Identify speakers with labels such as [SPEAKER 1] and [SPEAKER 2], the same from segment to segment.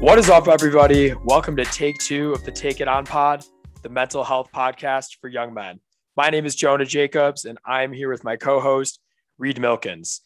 [SPEAKER 1] What is up, everybody? Welcome to take two of the Take It On Pod, the mental health podcast for young men. My name is Jonah Jacobs, and I'm here with my co host, Reed Milkins.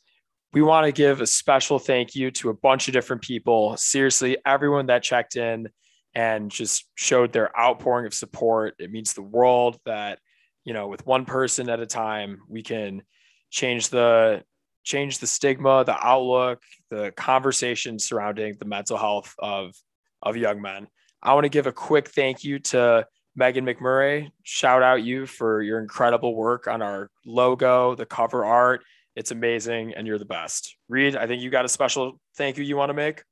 [SPEAKER 1] We want to give a special thank you to a bunch of different people. Seriously, everyone that checked in and just showed their outpouring of support. It means the world that, you know, with one person at a time, we can change the change the stigma, the outlook, the conversation surrounding the mental health of of young men. I want to give a quick thank you to Megan McMurray. Shout out you for your incredible work on our logo, the cover art. It's amazing and you're the best. Reed, I think you got a special thank you you want to make.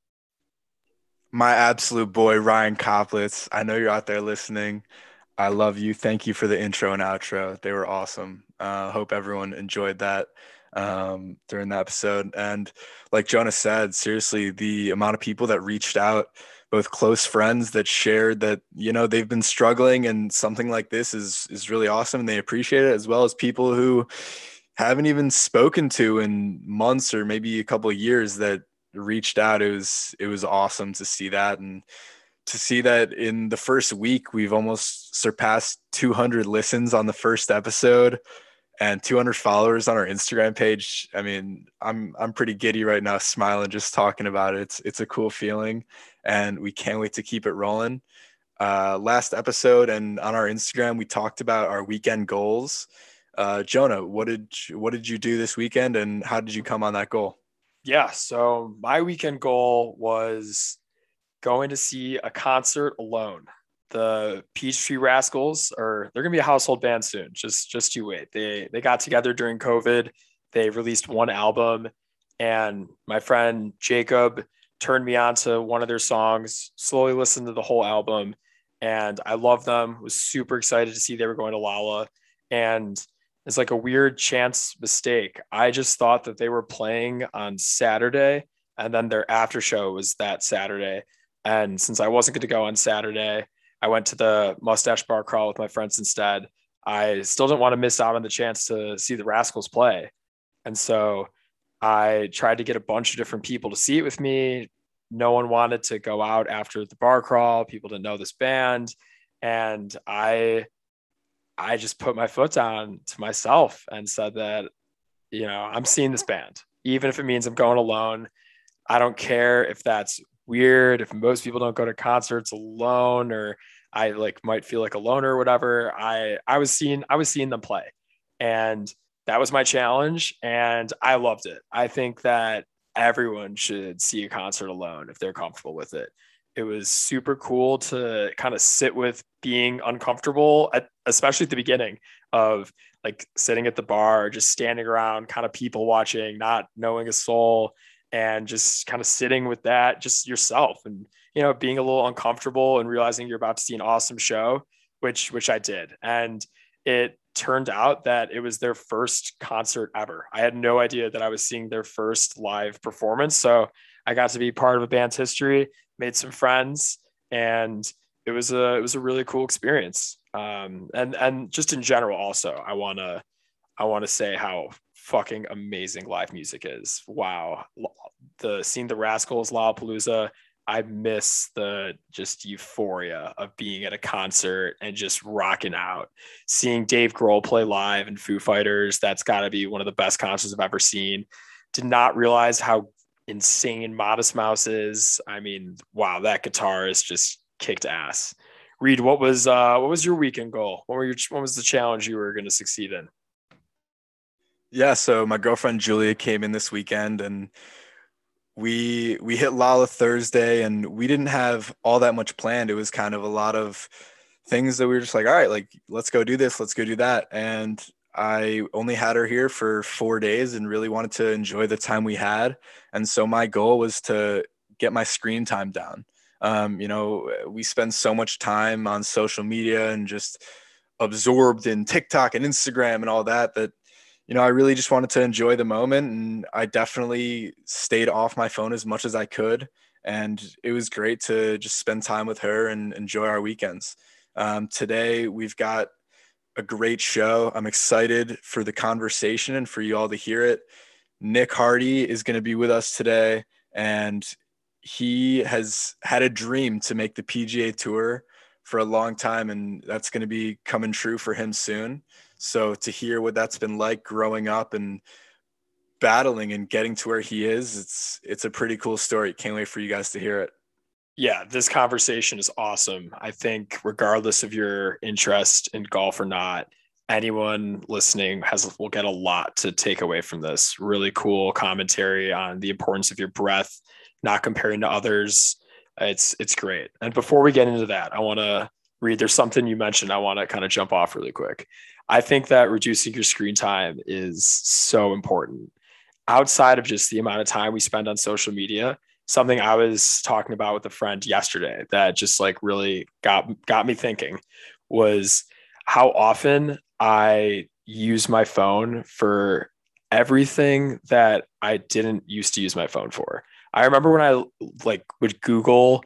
[SPEAKER 2] My absolute boy, Ryan Koplitz. I know you're out there listening. I love you. Thank you for the intro and outro. They were awesome. Uh, hope everyone enjoyed that um, during the episode. And like Jonah said, seriously, the amount of people that reached out, both close friends that shared that you know they've been struggling, and something like this is is really awesome, and they appreciate it, as well as people who haven't even spoken to in months or maybe a couple of years that reached out. It was it was awesome to see that and to see that in the first week we've almost surpassed 200 listens on the first episode and 200 followers on our Instagram page. I mean, I'm I'm pretty giddy right now, smiling just talking about it. It's it's a cool feeling, and we can't wait to keep it rolling. Uh, last episode and on our Instagram, we talked about our weekend goals. Uh, Jonah, what did you, what did you do this weekend, and how did you come on that goal?
[SPEAKER 1] Yeah, so my weekend goal was going to see a concert alone the Peachtree Rascals are they're gonna be a household band soon. Just just you wait. They they got together during COVID. They released one album, and my friend Jacob turned me on to one of their songs. Slowly listened to the whole album, and I love them. Was super excited to see they were going to Lolla, and it's like a weird chance mistake. I just thought that they were playing on Saturday, and then their after show was that Saturday. And since I wasn't going to go on Saturday, I went to the mustache bar crawl with my friends instead. I still didn't want to miss out on the chance to see the Rascals play. And so I tried to get a bunch of different people to see it with me. No one wanted to go out after the bar crawl. People didn't know this band. And I I just put my foot down to myself and said that, you know, I'm seeing this band, even if it means I'm going alone. I don't care if that's weird, if most people don't go to concerts alone or I like might feel like a loner or whatever. I I was seeing I was seeing them play, and that was my challenge, and I loved it. I think that everyone should see a concert alone if they're comfortable with it. It was super cool to kind of sit with being uncomfortable, at, especially at the beginning of like sitting at the bar, just standing around, kind of people watching, not knowing a soul, and just kind of sitting with that, just yourself and you know, being a little uncomfortable and realizing you're about to see an awesome show, which which I did. And it turned out that it was their first concert ever. I had no idea that I was seeing their first live performance. So I got to be part of a band's history, made some friends, and it was a it was a really cool experience. Um, and and just in general, also, I wanna I want to say how fucking amazing live music is. Wow, the seeing the Rascals, Lollapalooza, I miss the just euphoria of being at a concert and just rocking out. Seeing Dave Grohl play live and Foo Fighters, that's got to be one of the best concerts I've ever seen. Did not realize how insane Modest Mouse is. I mean, wow, that guitar is just kicked ass. Reed, what was uh, what was your weekend goal? What were your what was the challenge you were going to succeed in?
[SPEAKER 2] Yeah, so my girlfriend Julia came in this weekend and we we hit Lolla Thursday and we didn't have all that much planned. It was kind of a lot of things that we were just like, all right, like let's go do this, let's go do that. And I only had her here for four days and really wanted to enjoy the time we had. And so my goal was to get my screen time down. Um, you know, we spend so much time on social media and just absorbed in TikTok and Instagram and all that that you know, I really just wanted to enjoy the moment and I definitely stayed off my phone as much as I could. And it was great to just spend time with her and enjoy our weekends. Um, today, we've got a great show. I'm excited for the conversation and for you all to hear it. Nick Hardy is going to be with us today. And he has had a dream to make the PGA Tour for a long time, and that's going to be coming true for him soon. So to hear what that's been like growing up and battling and getting to where he is, it's it's a pretty cool story. Can't wait for you guys to hear it.
[SPEAKER 1] Yeah, this conversation is awesome. I think regardless of your interest in golf or not, anyone listening has will get a lot to take away from this. Really cool commentary on the importance of your breath, not comparing to others. It's it's great. And before we get into that, I want to read. There's something you mentioned. I want to kind of jump off really quick. I think that reducing your screen time is so important. Outside of just the amount of time we spend on social media, something I was talking about with a friend yesterday that just like really got got me thinking was how often I use my phone for everything that I didn't used to use my phone for. I remember when I like would Google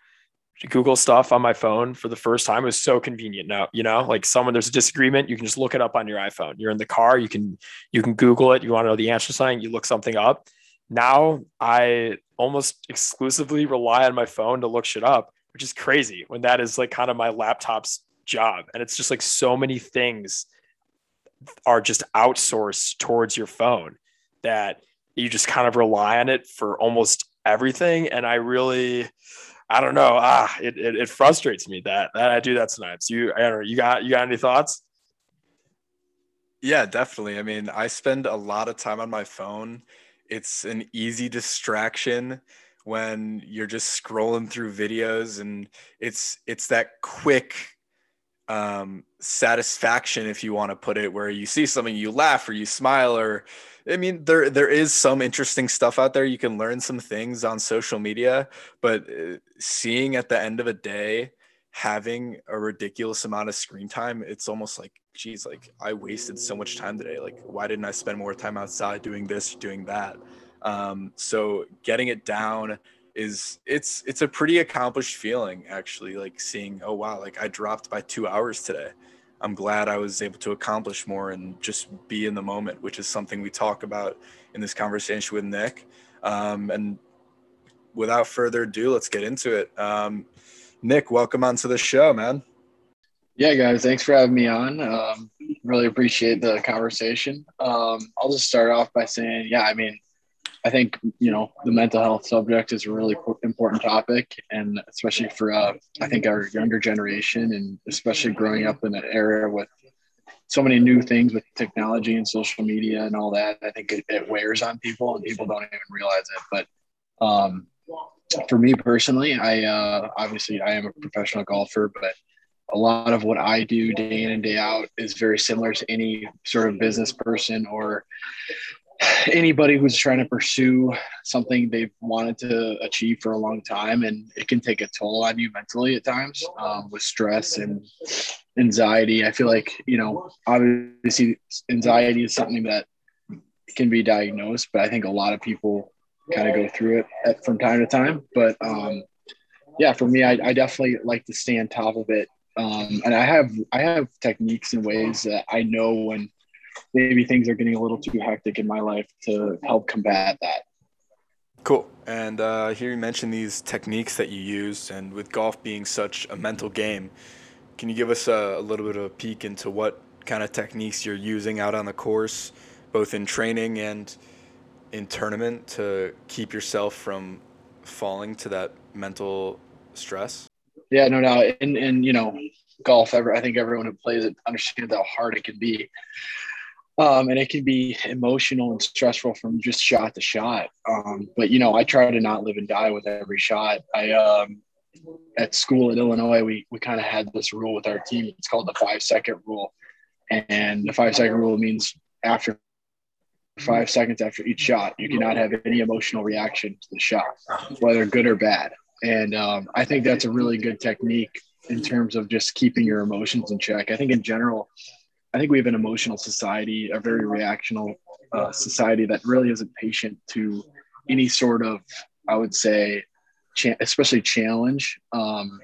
[SPEAKER 1] Google stuff on my phone for the first time was so convenient now, you know, like someone there's a disagreement, you can just look it up on your iPhone. You're in the car, you can you can Google it, you want to know the answer to something, you look something up. Now I almost exclusively rely on my phone to look shit up, which is crazy when that is like kind of my laptop's job. And it's just like so many things are just outsourced towards your phone that you just kind of rely on it for almost everything. And I really I don't know. Ah, it, it, it frustrates me that that I do that sometimes. You, I don't know. You got you got any thoughts?
[SPEAKER 2] Yeah, definitely. I mean, I spend a lot of time on my phone. It's an easy distraction when you're just scrolling through videos, and it's it's that quick um, satisfaction, if you want to put it, where you see something, you laugh or you smile or I mean, there there is some interesting stuff out there. You can learn some things on social media, but uh, seeing at the end of a day having a ridiculous amount of screen time, it's almost like, geez, like I wasted so much time today. Like, why didn't I spend more time outside doing this, doing that? Um, so getting it down is it's it's a pretty accomplished feeling actually. Like seeing, oh wow, like I dropped by two hours today. I'm glad I was able to accomplish more and just be in the moment, which is something we talk about in this conversation with Nick. Um, and without further ado, let's get into it. Um, Nick, welcome onto the show, man.
[SPEAKER 3] Yeah, guys, thanks for having me on. Um, really appreciate the conversation. Um, I'll just start off by saying, yeah, I mean, I think you know the mental health subject is a really important topic, and especially for uh, I think our younger generation, and especially growing up in an era with so many new things with technology and social media and all that. I think it, it wears on people, and people don't even realize it. But um, for me personally, I uh, obviously I am a professional golfer, but a lot of what I do day in and day out is very similar to any sort of business person or anybody who's trying to pursue something they've wanted to achieve for a long time and it can take a toll on you mentally at times um, with stress and anxiety. I feel like you know obviously anxiety is something that can be diagnosed but i think a lot of people kind of go through it at, from time to time. But um, yeah for me I, I, definitely like to stay on top of it. Um, and i have i have techniques and ways that i know when maybe things are getting a little too hectic in my life to help combat that.
[SPEAKER 2] Cool. And uh, here you mentioned these techniques that you use, and with golf being such a mental game, can you give us a, a little bit of a peek into what kind of techniques you're using out on the course, both in training and in tournament, to keep yourself from falling to that mental stress?
[SPEAKER 3] Yeah, no doubt. And and you know, golf. Ever, I think everyone who plays it understands how hard it can be um, and it can be emotional and stressful from just shot to shot. Um, but you know, I try to not live and die with every shot. I um, at school in Illinois, we we kind of had this rule with our team. It's called the five second rule, and the five second rule means after five seconds after each shot, you cannot have any emotional reaction to the shot, whether good or bad. And um, I think that's a really good technique in terms of just keeping your emotions in check. I think in general, I think we have an emotional society, a very reactional uh, society that really isn't patient to any sort of, I would say, cha- especially challenge. Um,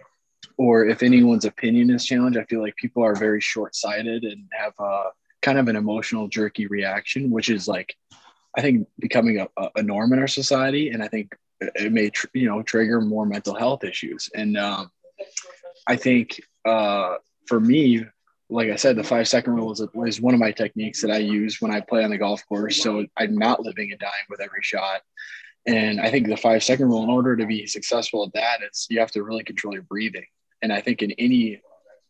[SPEAKER 3] or if anyone's opinion is challenged, I feel like people are very short sighted and have a kind of an emotional, jerky reaction, which is like, I think, becoming a, a norm in our society. And I think it may tr- you know trigger more mental health issues. And um, I think uh, for me, like I said, the five second rule is, is one of my techniques that I use when I play on the golf course. So I'm not living and dying with every shot. And I think the five second rule, in order to be successful at that, it's you have to really control your breathing. And I think in any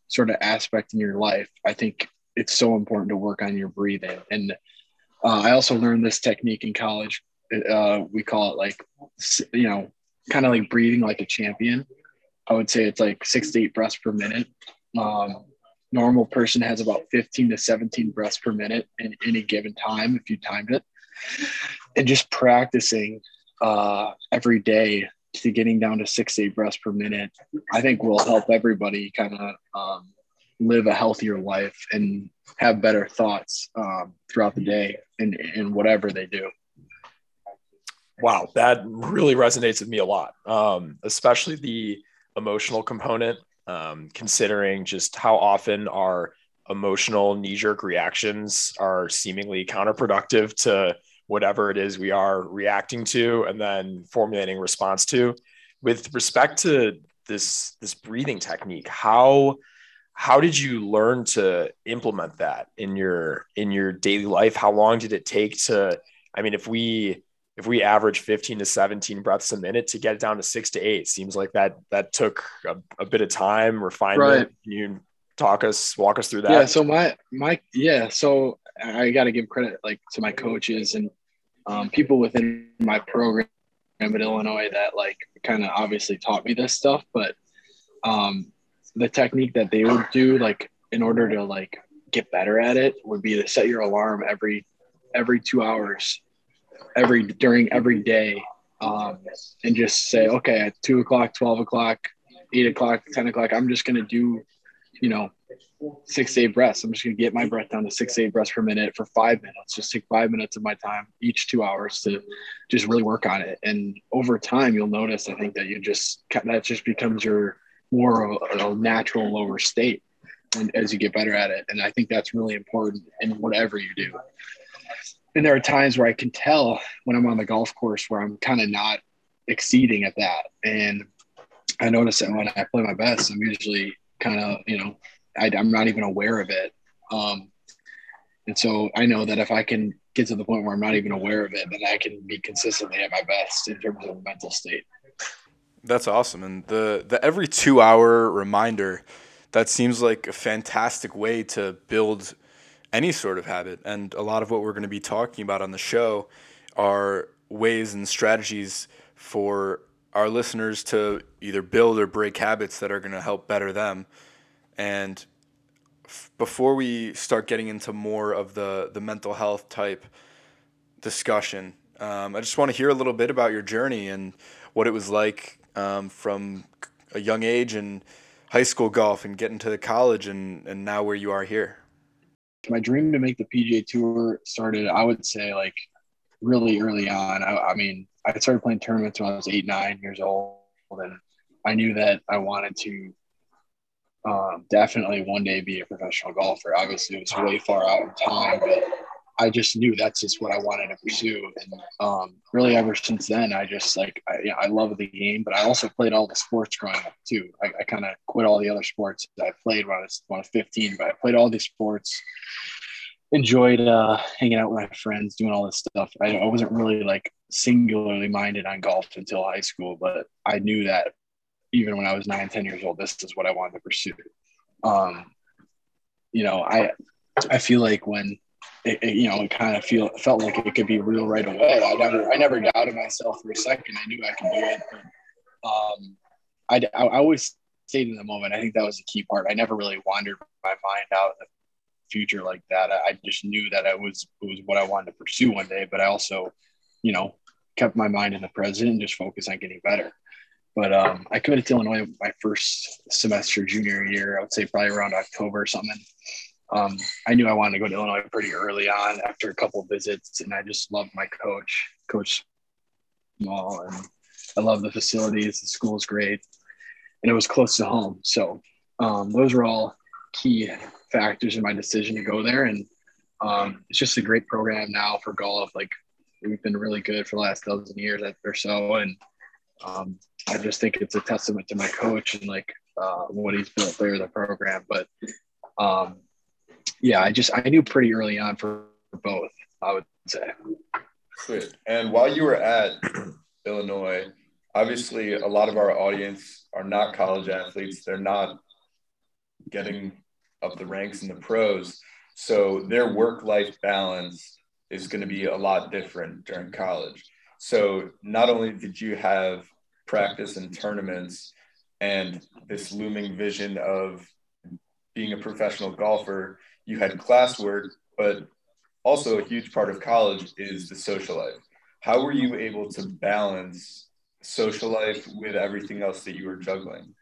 [SPEAKER 3] sort of aspect in your life, I think it's so important to work on your breathing. And uh, I also learned this technique in college. Uh, we call it like, you know, kind of like breathing like a champion. I would say it's like six to eight breaths per minute. Um, normal person has about 15 to 17 breaths per minute in any given time if you timed it. And just practicing uh, every day to getting down to six eight breaths per minute, I think will help everybody kind of um, live a healthier life and have better thoughts um, throughout the day and whatever they do.
[SPEAKER 1] Wow, that really resonates with me a lot, um, especially the emotional component, um, considering just how often our emotional knee jerk reactions are seemingly counterproductive to whatever it is we are reacting to and then formulating response to. With respect to this this breathing technique, how how did you learn to implement that in your in your daily life how long did it take to i mean if we if we average 15 to 17 breaths a minute to get it down to six to eight seems like that that took a, a bit of time refinement. Right. Can you talk us walk us through that?
[SPEAKER 3] Yeah so my my yeah so i got to give credit like to my coaches and um, people within my program at illinois that like kind of obviously taught me this stuff but um, the technique that they would do like in order to like get better at it would be to set your alarm every every two hours every during every day um, and just say okay at two o'clock 12 o'clock 8 o'clock 10 o'clock i'm just going to do you know six eight breaths i'm just going to get my breath down to six eight breaths per minute for five minutes just take five minutes of my time each two hours to just really work on it and over time you'll notice i think that you just that just becomes your more a natural lower state and as you get better at it. And I think that's really important in whatever you do. And there are times where I can tell when I'm on the golf course where I'm kind of not exceeding at that. And I notice that when I play my best, I'm usually kind of, you know, I, am not even aware of it. Um, and so I know that if I can get to the point where I'm not even aware of it, then I can be consistently at my best in terms of mental state.
[SPEAKER 2] That's awesome. And the the every 2 hour reminder that seems like a fantastic way to build any sort of habit. And a lot of what we're going to be talking about on the show are ways and strategies for our listeners to either build or break habits that are going to help better them. And f- before we start getting into more of the, the mental health type discussion, um, I just want to hear a little bit about your journey and what it was like um, from a young age and high school golf and getting to college and, and now where you are here?
[SPEAKER 3] My dream to make the PGA Tour started, I would say, like really early on. I, I mean, I started playing tournaments when I was eight, nine years old, and I knew that I wanted to um, definitely one day be a professional golfer. Obviously, it was way far out in time, but I just knew that's just what I wanted to pursue. And um, really, ever since then, I just like I, you know, I love the game, but I also played all the sports growing up too. I, I kind of quit all the other sports I played when I was when I was 15, but I played all these sports. Enjoyed uh, hanging out with my friends, doing all this stuff. I, I wasn't really like singularly minded on golf until high school, but I knew that even when I was nine, 10 years old, this is what I wanted to pursue. Um, you know, I I feel like when it, it, you know, it kind of feel felt like it could be real right away. I never, I never doubted myself for a second. I knew I could do it. But, um, I, I always stayed in the moment. I think that was the key part. I never really wandered my mind out in the future like that. I, I just knew that I was it was what I wanted to pursue one day. But I also, you know, kept my mind in the present and just focused on getting better. But um, I committed to Illinois my first semester junior year. I would say probably around October or something um, I knew I wanted to go to Illinois pretty early on after a couple visits, and I just loved my coach, Coach Small, and I love the facilities. The school is great, and it was close to home. So um, those were all key factors in my decision to go there. And um, it's just a great program now for golf. Like we've been really good for the last dozen years or so, and um, I just think it's a testament to my coach and like uh, what he's built there, the program. But um, yeah, I just I knew pretty early on for both. I would say.
[SPEAKER 2] Good. And while you were at Illinois, obviously a lot of our audience are not college athletes. They're not getting up the ranks in the pros. So their work life balance is going to be a lot different during college. So not only did you have practice and tournaments and this looming vision of being a professional golfer, you had classwork, but also a huge part of college is the social life. How were you able to balance social life with everything else that you were juggling?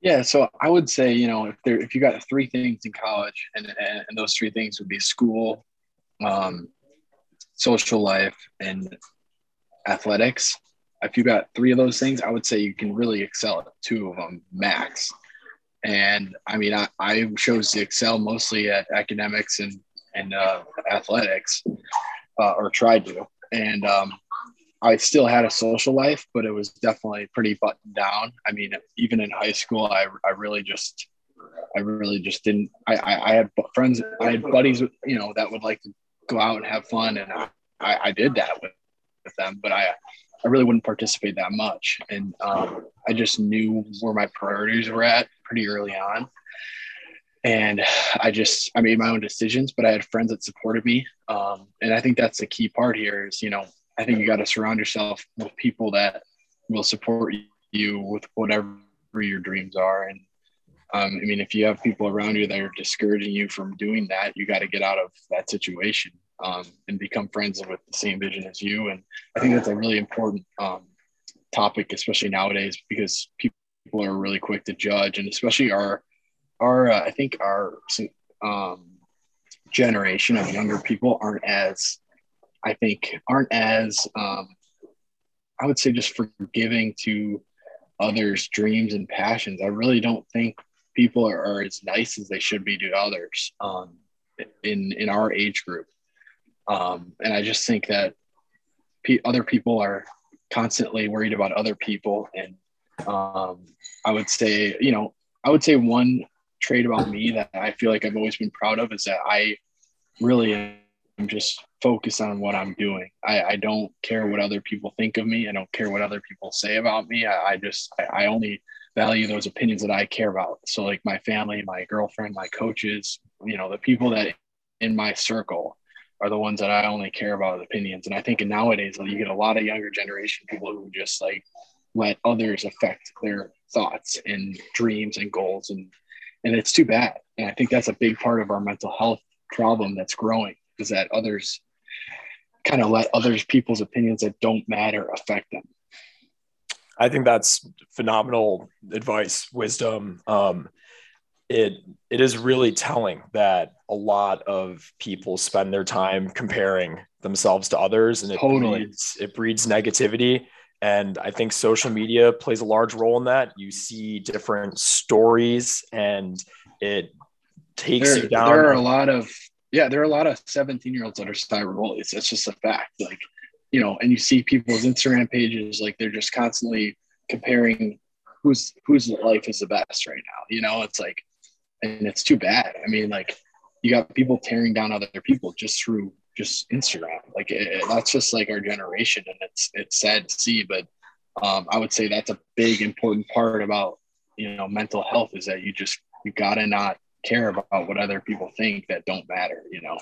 [SPEAKER 3] Yeah, so I would say, you know, if there if you got three things in college, and and, and those three things would be school, um, social life, and athletics. If you got three of those things, I would say you can really excel at two of them max. And I mean, I, I chose to excel mostly at academics and and uh, athletics, uh, or tried to. And um, I still had a social life, but it was definitely pretty buttoned down. I mean, even in high school, I, I really just, I really just didn't, I, I, I had friends, I had buddies, you know, that would like to go out and have fun. And I, I, I did that with, with them, but I, I really wouldn't participate that much. And um, I just knew where my priorities were at pretty early on. And I just, I made my own decisions, but I had friends that supported me. Um, and I think that's the key part here is, you know, I think you got to surround yourself with people that will support you with whatever your dreams are. And um, I mean, if you have people around you that are discouraging you from doing that, you got to get out of that situation um, and become friends with the same vision as you. And I think that's a really important um, topic, especially nowadays, because people are really quick to judge, and especially our our uh, I think our um, generation of younger people aren't as I think aren't as um, I would say just forgiving to others' dreams and passions. I really don't think people are, are as nice as they should be to others um, in in our age group. Um, and I just think that other people are constantly worried about other people. And um, I would say, you know, I would say one trait about me that I feel like I've always been proud of is that I really I'm just focused on what I'm doing. I, I don't care what other people think of me. I don't care what other people say about me. I, I just, I, I only value those opinions that I care about. So like my family, my girlfriend, my coaches, you know, the people that in my circle are the ones that I only care about opinions. And I think nowadays you get a lot of younger generation people who just like let others affect their thoughts and dreams and goals. And, and it's too bad. And I think that's a big part of our mental health problem that's growing is that others kind of let others people's opinions that don't matter affect them
[SPEAKER 1] i think that's phenomenal advice wisdom um, it it is really telling that a lot of people spend their time comparing themselves to others and it totally. breeds it breeds negativity and i think social media plays a large role in that you see different stories and it takes
[SPEAKER 3] there,
[SPEAKER 1] you down
[SPEAKER 3] there are a lot of yeah, there are a lot of 17 year olds that are cyber bullies. That's just a fact. Like, you know, and you see people's Instagram pages, like they're just constantly comparing whose whose life is the best right now. You know, it's like, and it's too bad. I mean, like, you got people tearing down other people just through just Instagram. Like, it, that's just like our generation, and it's it's sad to see. But um, I would say that's a big important part about you know mental health is that you just you gotta not care about what other people think that don't matter, you know?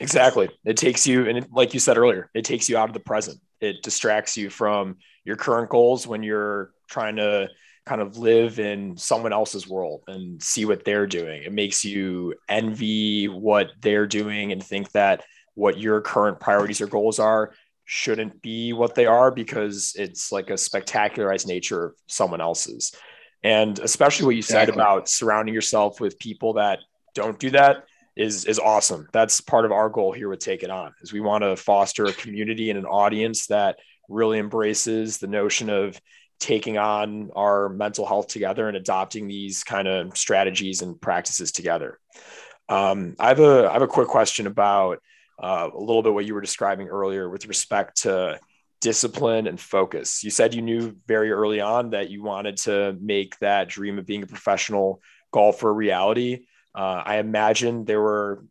[SPEAKER 1] Exactly. It takes you, and like you said earlier, it takes you out of the present. It distracts you from your current goals when you're trying to kind of live in someone else's world and see what they're doing. It makes you envy what they're doing and think that what your current priorities or goals are shouldn't be what they are because it's like a spectacularized nature of someone else's. And especially what you said exactly. about surrounding yourself with people that don't do that is is awesome. That's part of our goal here with Take It On is we want to foster a community and an audience that really embraces the notion of taking on our mental health together and adopting these kind of strategies and practices together. Um, I have a I have a quick question about uh, a little bit what you were describing earlier with respect to discipline and focus. You said you knew very early on that you wanted to make that dream of being a professional golfer a reality. Uh, I imagine there were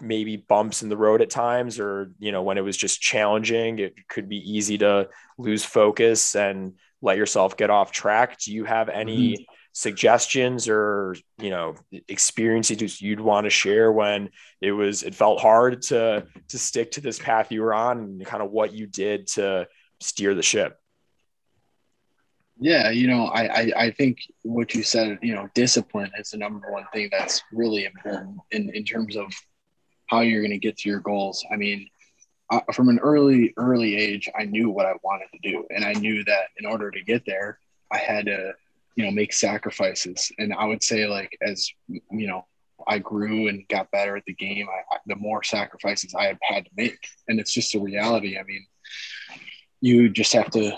[SPEAKER 1] maybe bumps in the road at times, or you know, when it was just challenging, it could be easy to lose focus and let yourself get off track. Do you have any mm-hmm. suggestions or you know experiences you'd want to share when it was it felt hard to to stick to this path you were on and kind of what you did to steer the ship?
[SPEAKER 3] Yeah, you know, I, I, I think what you said, you know, discipline is the number one thing that's really important in, in terms of how you're going to get to your goals. I mean, uh, from an early, early age, I knew what I wanted to do. And I knew that in order to get there, I had to, you know, make sacrifices. And I would say like, as, you know, I grew and got better at the game, I, I, the more sacrifices I have had to make. And it's just a reality. I mean, you just have to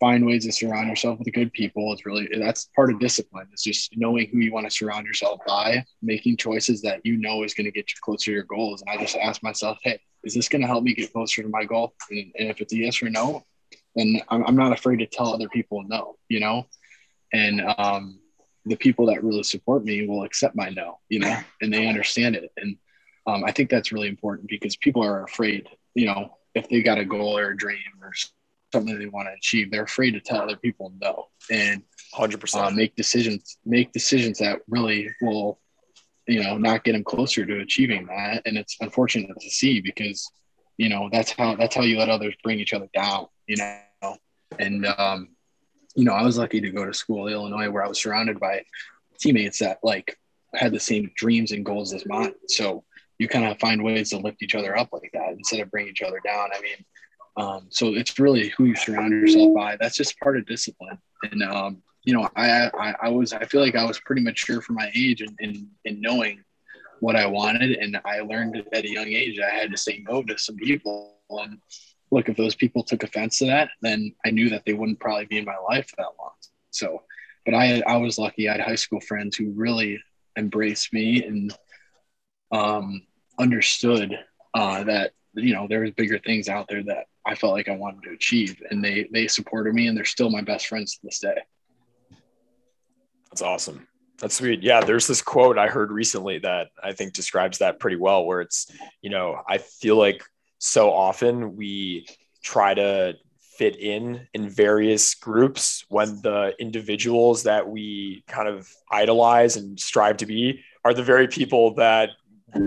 [SPEAKER 3] find ways to surround yourself with good people it's really that's part of discipline it's just knowing who you want to surround yourself by making choices that you know is going to get you closer to your goals and i just ask myself hey is this going to help me get closer to my goal? And, and if it's a yes or no then I'm, I'm, not afraid to tell other people no you know? And um, the people that really support me will accept my no you know and they understand it. And um, i think that's really important because people are afraid you know if they got a goal or a dream or something they want to achieve, they're afraid to tell other people no. And
[SPEAKER 1] 100%
[SPEAKER 3] uh, make decisions, make decisions that really will, you know, not get them closer to achieving that. And it's unfortunate to see because, you know, that's how, that's how you let others bring each other down, you know? And, um, you know, I was lucky to go to school in Illinois where I was surrounded by teammates that like had the same dreams and goals as mine. So you kind of find ways to lift each other up like that instead of bring each other down. I mean, um, so it's really who you surround yourself by. That's just part of discipline. And um, you know, I, I, I was I feel like I was pretty mature for my age and in, in, in, knowing what I wanted. And I learned at a young age I had to say no to some people. And look, if those people took offense to that, then I knew that they wouldn't probably be in my life that long. So, but I I was lucky. I had high school friends who really embraced me and um, understood uh, that you know there was bigger things out there that I felt like I wanted to achieve, and they they supported me, and they're still my best friends to this day.
[SPEAKER 1] That's awesome. That's sweet. Yeah, there's this quote I heard recently that I think describes that pretty well. Where it's, you know, I feel like so often we try to fit in in various groups when the individuals that we kind of idolize and strive to be are the very people that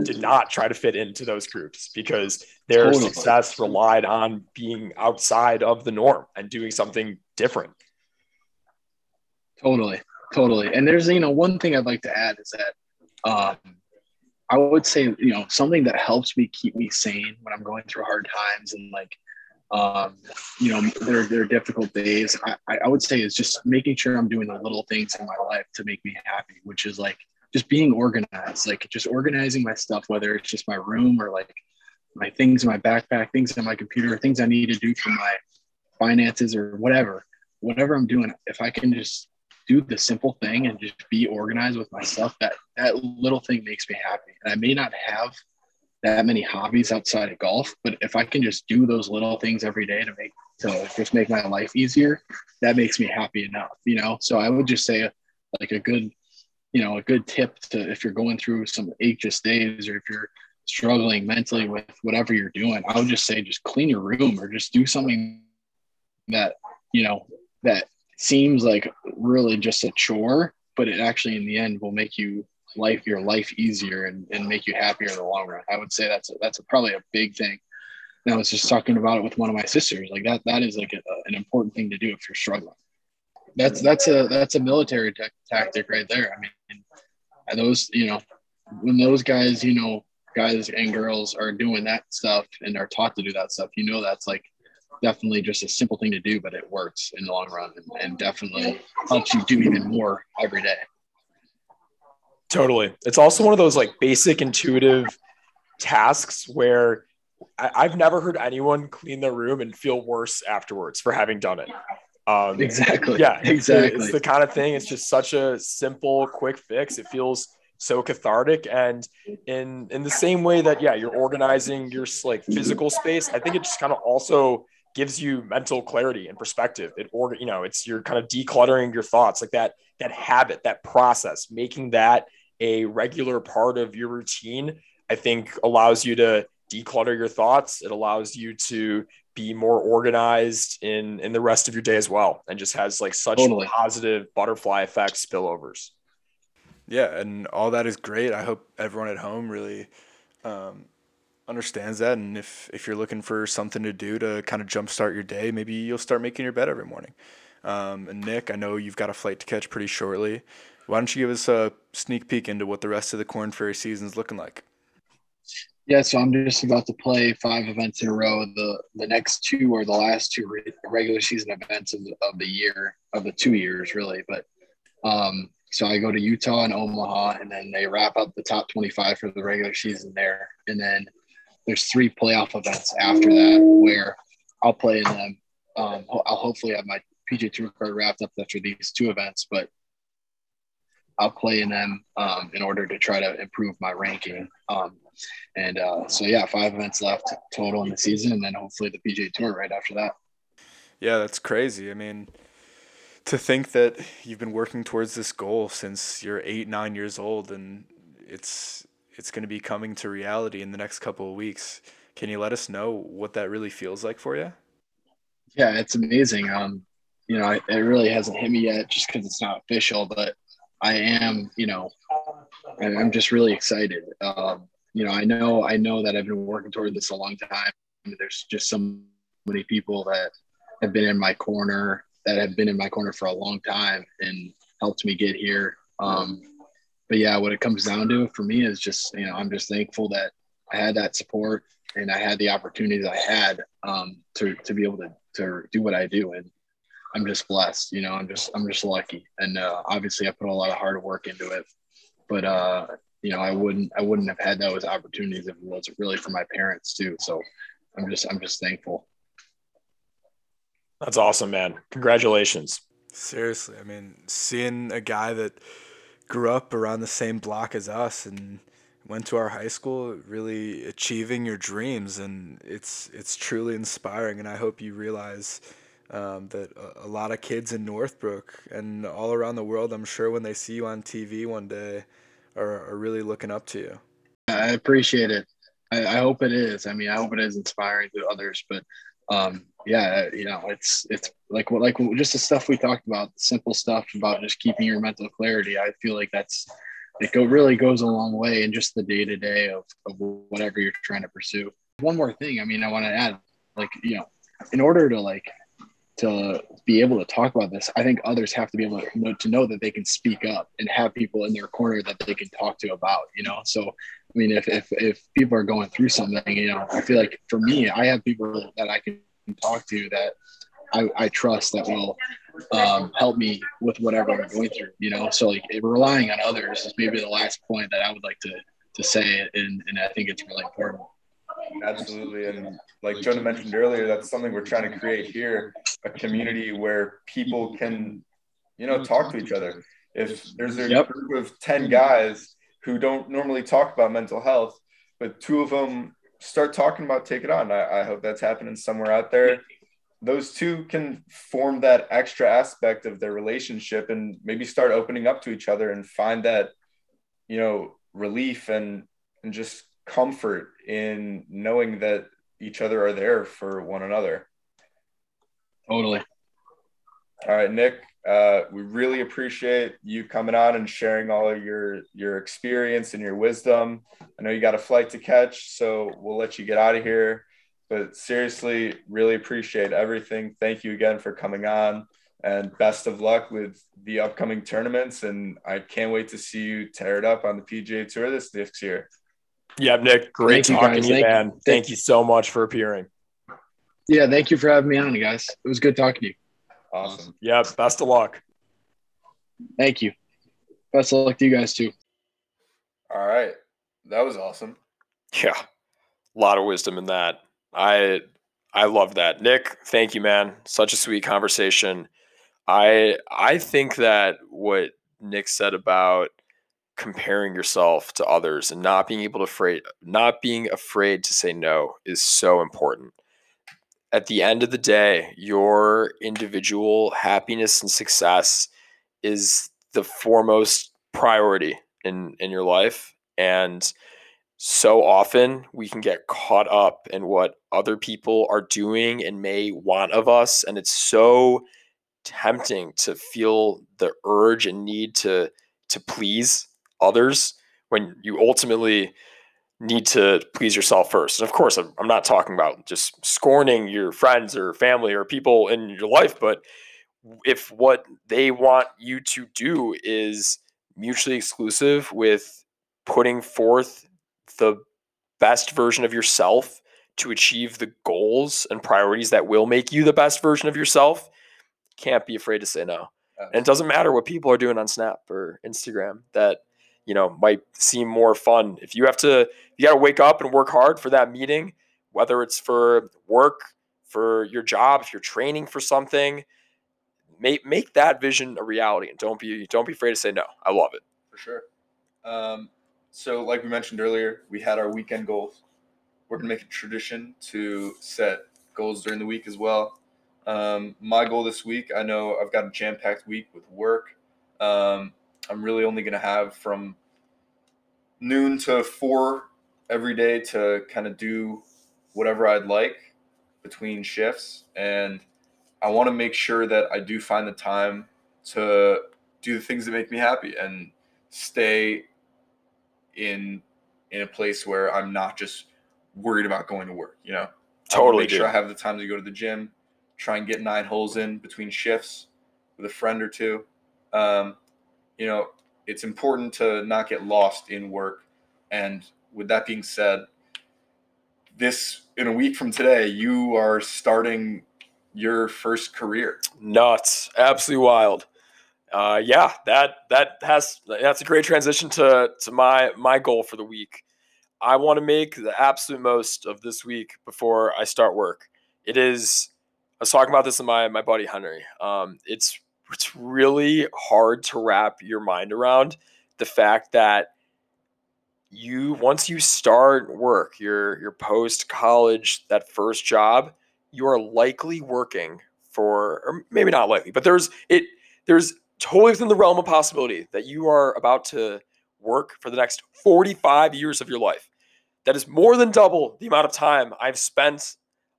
[SPEAKER 1] did not try to fit into those groups because their totally. success relied on being outside of the norm and doing something different.
[SPEAKER 3] Totally, totally. And there's you know one thing I'd like to add is that um, I would say you know something that helps me keep me sane when I'm going through hard times and like um, you know there there are difficult days. I, I would say is just making sure I'm doing the little things in my life to make me happy, which is like just being organized, like just organizing my stuff, whether it's just my room or like my things in my backpack, things on my computer, things I need to do for my finances or whatever, whatever I'm doing. If I can just do the simple thing and just be organized with my stuff, that that little thing makes me happy. And I may not have that many hobbies outside of golf, but if I can just do those little things every day to make to just make my life easier, that makes me happy enough, you know. So I would just say like a good you know a good tip to if you're going through some anxious days or if you're struggling mentally with whatever you're doing i would just say just clean your room or just do something that you know that seems like really just a chore but it actually in the end will make you life your life easier and, and make you happier in the long run. I would say that's a, that's a, probably a big thing. And i was just talking about it with one of my sisters. Like that that is like a, an important thing to do if you're struggling. That's that's a that's a military t- tactic right there. I mean, those you know when those guys you know guys and girls are doing that stuff and are taught to do that stuff, you know that's like definitely just a simple thing to do, but it works in the long run and, and definitely helps you do even more every day.
[SPEAKER 1] Totally. It's also one of those like basic intuitive tasks where I, have never heard anyone clean their room and feel worse afterwards for having done it.
[SPEAKER 3] Um, exactly.
[SPEAKER 1] Yeah,
[SPEAKER 3] exactly.
[SPEAKER 1] It's the kind of thing. It's just such a simple, quick fix. It feels so cathartic, and in in the same way that yeah, you're organizing your like physical space. I think it just kind of also gives you mental clarity and perspective. It or you know, it's you're kind of decluttering your thoughts, like that that habit, that process, making that a regular part of your routine. I think allows you to declutter your thoughts. It allows you to be more organized in in the rest of your day as well, and just has like such totally. positive butterfly effect spillovers.
[SPEAKER 2] Yeah, and all that is great. I hope everyone at home really um, understands that. And if if you're looking for something to do to kind of jumpstart your day, maybe you'll start making your bed every morning. Um, and Nick, I know you've got a flight to catch pretty shortly. Why don't you give us a sneak peek into what the rest of the Korn Ferry season is looking like?
[SPEAKER 3] Yeah, so I'm just about to play five events in a row. The the next two are the last two regular season events of the, of the year of the two years, really. But um, so I go to Utah and Omaha, and then they wrap up the top 25 for the regular season there, and then there's three playoff events after that where I'll play in them. Um, I'll hopefully have my PGA Tour card wrapped up after these two events, but I'll play in them um, in order to try to improve my ranking. Um, and uh, so, yeah, five events left total in the season, and then hopefully the PGA Tour right after that.
[SPEAKER 2] Yeah, that's crazy. I mean, to think that you've been working towards this goal since you're eight, nine years old, and it's it's going to be coming to reality in the next couple of weeks. Can you let us know what that really feels like for you?
[SPEAKER 3] Yeah, it's amazing. Um, you know, it really hasn't hit me yet just because it's not official, but I am, you know, I'm just really excited. Um, you know, I know, I know that I've been working toward this a long time. There's just so many people that have been in my corner, that have been in my corner for a long time and helped me get here. Um, but yeah, what it comes down to for me is just, you know, I'm just thankful that I had that support and I had the opportunities I had um, to, to be able to, to do what I do. And I'm just blessed, you know, I'm just, I'm just lucky. And uh, obviously I put a lot of hard work into it, but uh, you know, I wouldn't, I wouldn't have had those opportunities if it wasn't really for my parents too. So I'm just, I'm just thankful.
[SPEAKER 1] That's awesome, man. Congratulations.
[SPEAKER 2] Seriously. I mean, seeing a guy that, grew up around the same block as us and went to our high school really achieving your dreams and it's it's truly inspiring and I hope you realize um, that a, a, lot of kids in Northbrook and all around the world I'm sure when they see you on TV one day are, are really looking up to you.
[SPEAKER 3] I appreciate it. I, I hope it is. I mean, I hope it is inspiring to others, but um, yeah, uh, you know, it's it's like what like just the stuff we talked about, simple stuff about just keeping your mental clarity. I feel like that's it go really goes a long way in just the day to day of of whatever you're trying to pursue. One more thing, I mean, I want to add, like you know, in order to like to be able to talk about this, I think others have to be able to know, to know that they can speak up and have people in their corner that they can talk to about, you know. So, I mean, if if if people are going through something, you know, I feel like for me, I have people that I can talk to that I, I trust that will um, help me with whatever I'm going through, you know? So like relying on others is maybe the last point that I would like to, to say. And, and I think it's really important.
[SPEAKER 2] Absolutely. And like Jonah mentioned earlier, that's something we're trying to create here, a community where people can, you know, talk to each other. If there's a yep. group of 10 guys who don't normally talk about mental health, but two of them start talking about take it on. I, I hope that's happening somewhere out there. Those two can form that extra aspect of their relationship and maybe start opening up to each other and find that, you know, relief and and just comfort in knowing that each other are there for one another.
[SPEAKER 3] Totally.
[SPEAKER 2] All right, Nick. Uh, we really appreciate you coming on and sharing all of your your experience and your wisdom. I know you got a flight to catch, so we'll let you get out of here. But seriously, really appreciate everything. Thank you again for coming on, and best of luck with the upcoming tournaments. And I can't wait to see you tear it up on the PGA Tour this next year.
[SPEAKER 1] Yeah, Nick, great thank talking you to you, man. Thank, thank you so much for appearing.
[SPEAKER 3] Yeah, thank you for having me on, guys. It was good talking to you.
[SPEAKER 1] Awesome. Yeah. Best of luck.
[SPEAKER 3] Thank you. Best of luck to you guys too.
[SPEAKER 2] All right. That was awesome.
[SPEAKER 1] Yeah. A lot of wisdom in that. I I love that. Nick, thank you, man. Such a sweet conversation. I I think that what Nick said about comparing yourself to others and not being able to afraid not being afraid to say no is so important at the end of the day, your individual happiness and success is the foremost priority in in your life. And so often we can get caught up in what other people are doing and may want of us. And it's so tempting to feel the urge and need to to please others when you ultimately need to please yourself first. And of course, I'm, I'm not talking about just scorning your friends or family or people in your life, but if what they want you to do is mutually exclusive with putting forth the best version of yourself to achieve the goals and priorities that will make you the best version of yourself, can't be afraid to say no. And it doesn't matter what people are doing on Snap or Instagram that you know might seem more fun. If you have to you got to wake up and work hard for that meeting, whether it's for work, for your job, if you're training for something, make make that vision a reality and don't be don't be afraid to say no. I love it.
[SPEAKER 2] For sure. Um, so like we mentioned earlier, we had our weekend goals. We're gonna make a tradition to set goals during the week as well. Um, my goal this week, I know I've got a jam-packed week with work. Um, I'm really only gonna have from noon to four every day to kind of do whatever I'd like between shifts. And I want to make sure that I do find the time to do the things that make me happy and stay in in a place where I'm not just worried about going to work, you know.
[SPEAKER 1] Totally.
[SPEAKER 2] Make sure I have the time to go to the gym, try and get nine holes in between shifts with a friend or two. Um, you know, it's important to not get lost in work. And with that being said, this in a week from today, you are starting your first career.
[SPEAKER 1] Nuts. Absolutely wild. Uh, yeah, that that has that's a great transition to to my my goal for the week. I want to make the absolute most of this week before I start work. It is. I was talking about this with my my buddy Henry. Um, it's it's really hard to wrap your mind around the fact that you once you start work, your your post college that first job, you are likely working for or maybe not likely, but there's it there's totally within the realm of possibility that you are about to work for the next 45 years of your life. That is more than double the amount of time I've spent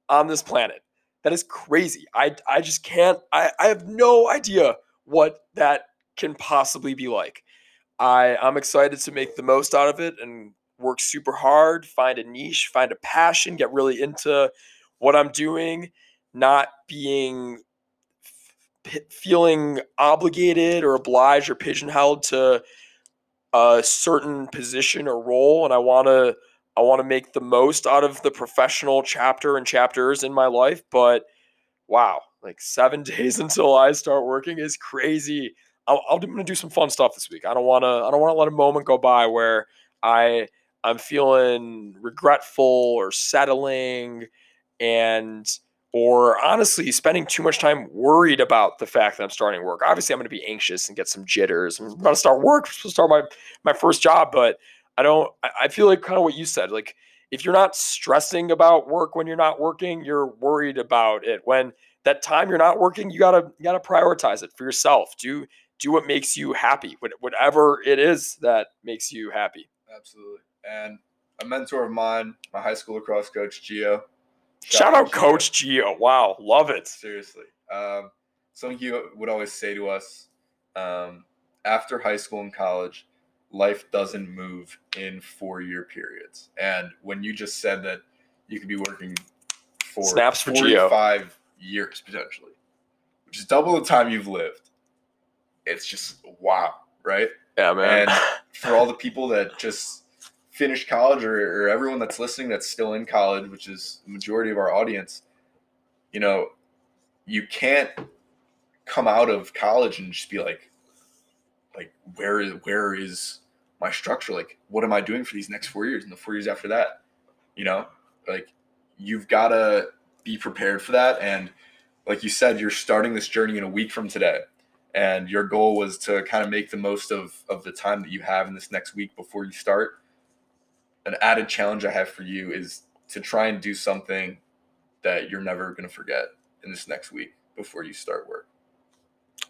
[SPEAKER 1] on this planet. That is crazy. I, I just can't, I, I have no idea what that can possibly be like. I, I'm excited to make the most out of it and work super hard, find a niche, find a passion, get really into what I'm doing, not being feeling obligated or obliged or pigeonholed to a certain position or role and I want to I want to make the most out of the professional chapter and chapters in my life but wow like 7 days until I start working is crazy I'm going to do some fun stuff this week I don't want to I don't want to let a moment go by where I I'm feeling regretful or settling and or honestly spending too much time worried about the fact that I'm starting work. Obviously, I'm going to be anxious and get some jitters. I'm about to start work, I'm supposed to start my my first job, but I don't. I feel like kind of what you said. Like if you're not stressing about work when you're not working, you're worried about it. When that time you're not working, you gotta you gotta prioritize it for yourself. Do do what makes you happy, whatever it is that makes you happy.
[SPEAKER 2] Absolutely. And a mentor of mine, my high school lacrosse coach, Gio,
[SPEAKER 1] Shout, out, Coach Gio. Wow, love it.
[SPEAKER 2] Seriously. Um, something he would always say to us um, after high school and college, life doesn't move in four year periods. And when you just said that you could be working for
[SPEAKER 1] snaps for
[SPEAKER 2] five years potentially, which is double the time you've lived, it's just wow, right?
[SPEAKER 1] Yeah, man.
[SPEAKER 2] And for all the people that just finished college or, or everyone that's listening that's still in college, which is the majority of our audience, you know, you can't come out of college and just be like, like where is where is my structure? Like, what am I doing for these next four years and the four years after that? You know, like you've got to be prepared for that. And like you said, you're starting this journey in a week from today. And your goal was to kind of make the most of, of the time that you have in this next week before you start an added challenge I have for you is to try and do something that you're never going to forget in this next week before you start work.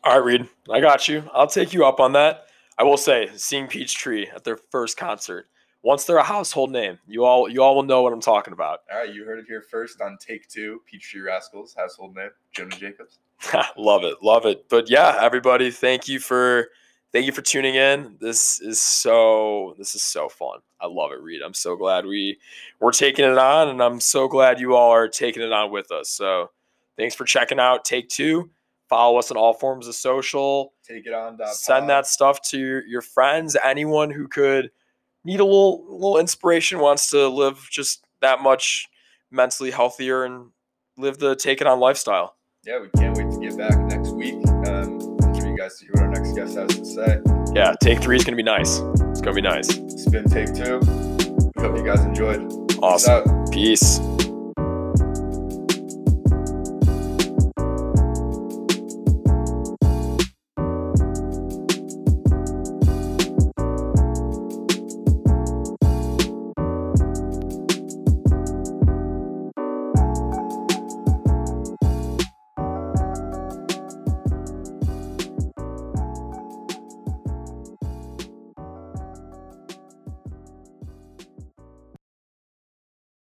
[SPEAKER 1] All right, Reed, I got you. I'll take you up on that. I will say, seeing Peachtree at their first concert, once they're a household name, you all you all will know what I'm talking about.
[SPEAKER 2] All right, you heard it here first on Take Two, Peachtree Rascals, household name, Jonah Jacobs.
[SPEAKER 1] love it, love it. But yeah, everybody, thank you for thank you for tuning in. This is so this is so fun. I love it, Reed. I'm so glad we we're taking it on, and I'm so glad you all are taking it on with us. So thanks for checking out Take Two. Follow us on all forms of social.
[SPEAKER 2] Take it on.
[SPEAKER 1] Send that stuff to your, your friends. Anyone who could need a little little inspiration, wants to live just that much mentally healthier and live the take it on lifestyle.
[SPEAKER 2] Yeah, we can't wait to get back next week. Um, for you guys to hear what our next guest has to say.
[SPEAKER 1] Yeah, take three is gonna be nice. It's gonna be nice.
[SPEAKER 2] Spin take two. We hope you guys enjoyed.
[SPEAKER 1] Awesome. Peace.